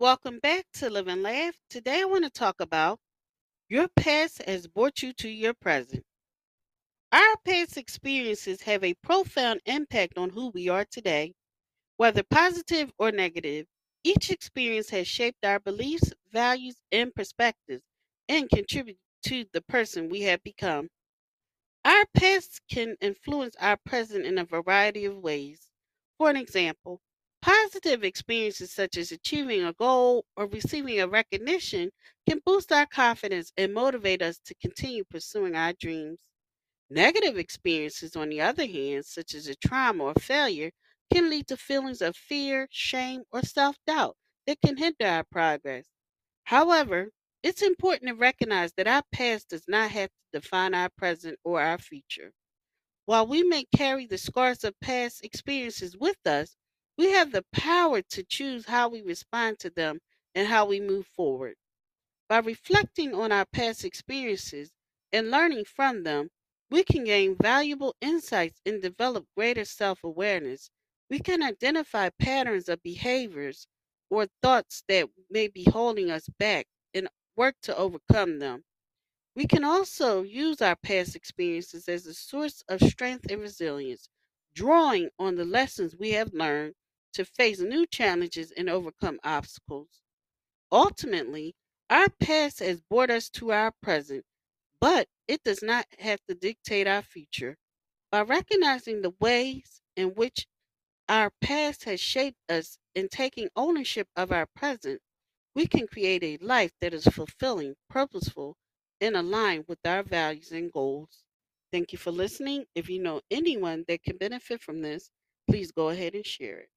Welcome back to Live and Laugh. Today I want to talk about your past has brought you to your present. Our past experiences have a profound impact on who we are today, whether positive or negative. Each experience has shaped our beliefs, values, and perspectives and contributed to the person we have become. Our past can influence our present in a variety of ways. For an example, positive experiences such as achieving a goal or receiving a recognition can boost our confidence and motivate us to continue pursuing our dreams. Negative experiences, on the other hand, such as a trauma or failure, can lead to feelings of fear, shame, or self doubt that can hinder our progress. However, it's important to recognize that our past does not have to define our present or our future. While we may carry the scars of past experiences with us, we have the power to choose how we respond to them and how we move forward. By reflecting on our past experiences and learning from them, we can gain valuable insights and develop greater self awareness. We can identify patterns of behaviors or thoughts that may be holding us back and work to overcome them. We can also use our past experiences as a source of strength and resilience, drawing on the lessons we have learned to face new challenges and overcome obstacles. Ultimately, our past has brought us to our present, but it does not have to dictate our future. By recognizing the ways in which our past has shaped us and taking ownership of our present, we can create a life that is fulfilling, purposeful, and aligned with our values and goals. Thank you for listening. If you know anyone that can benefit from this, please go ahead and share it.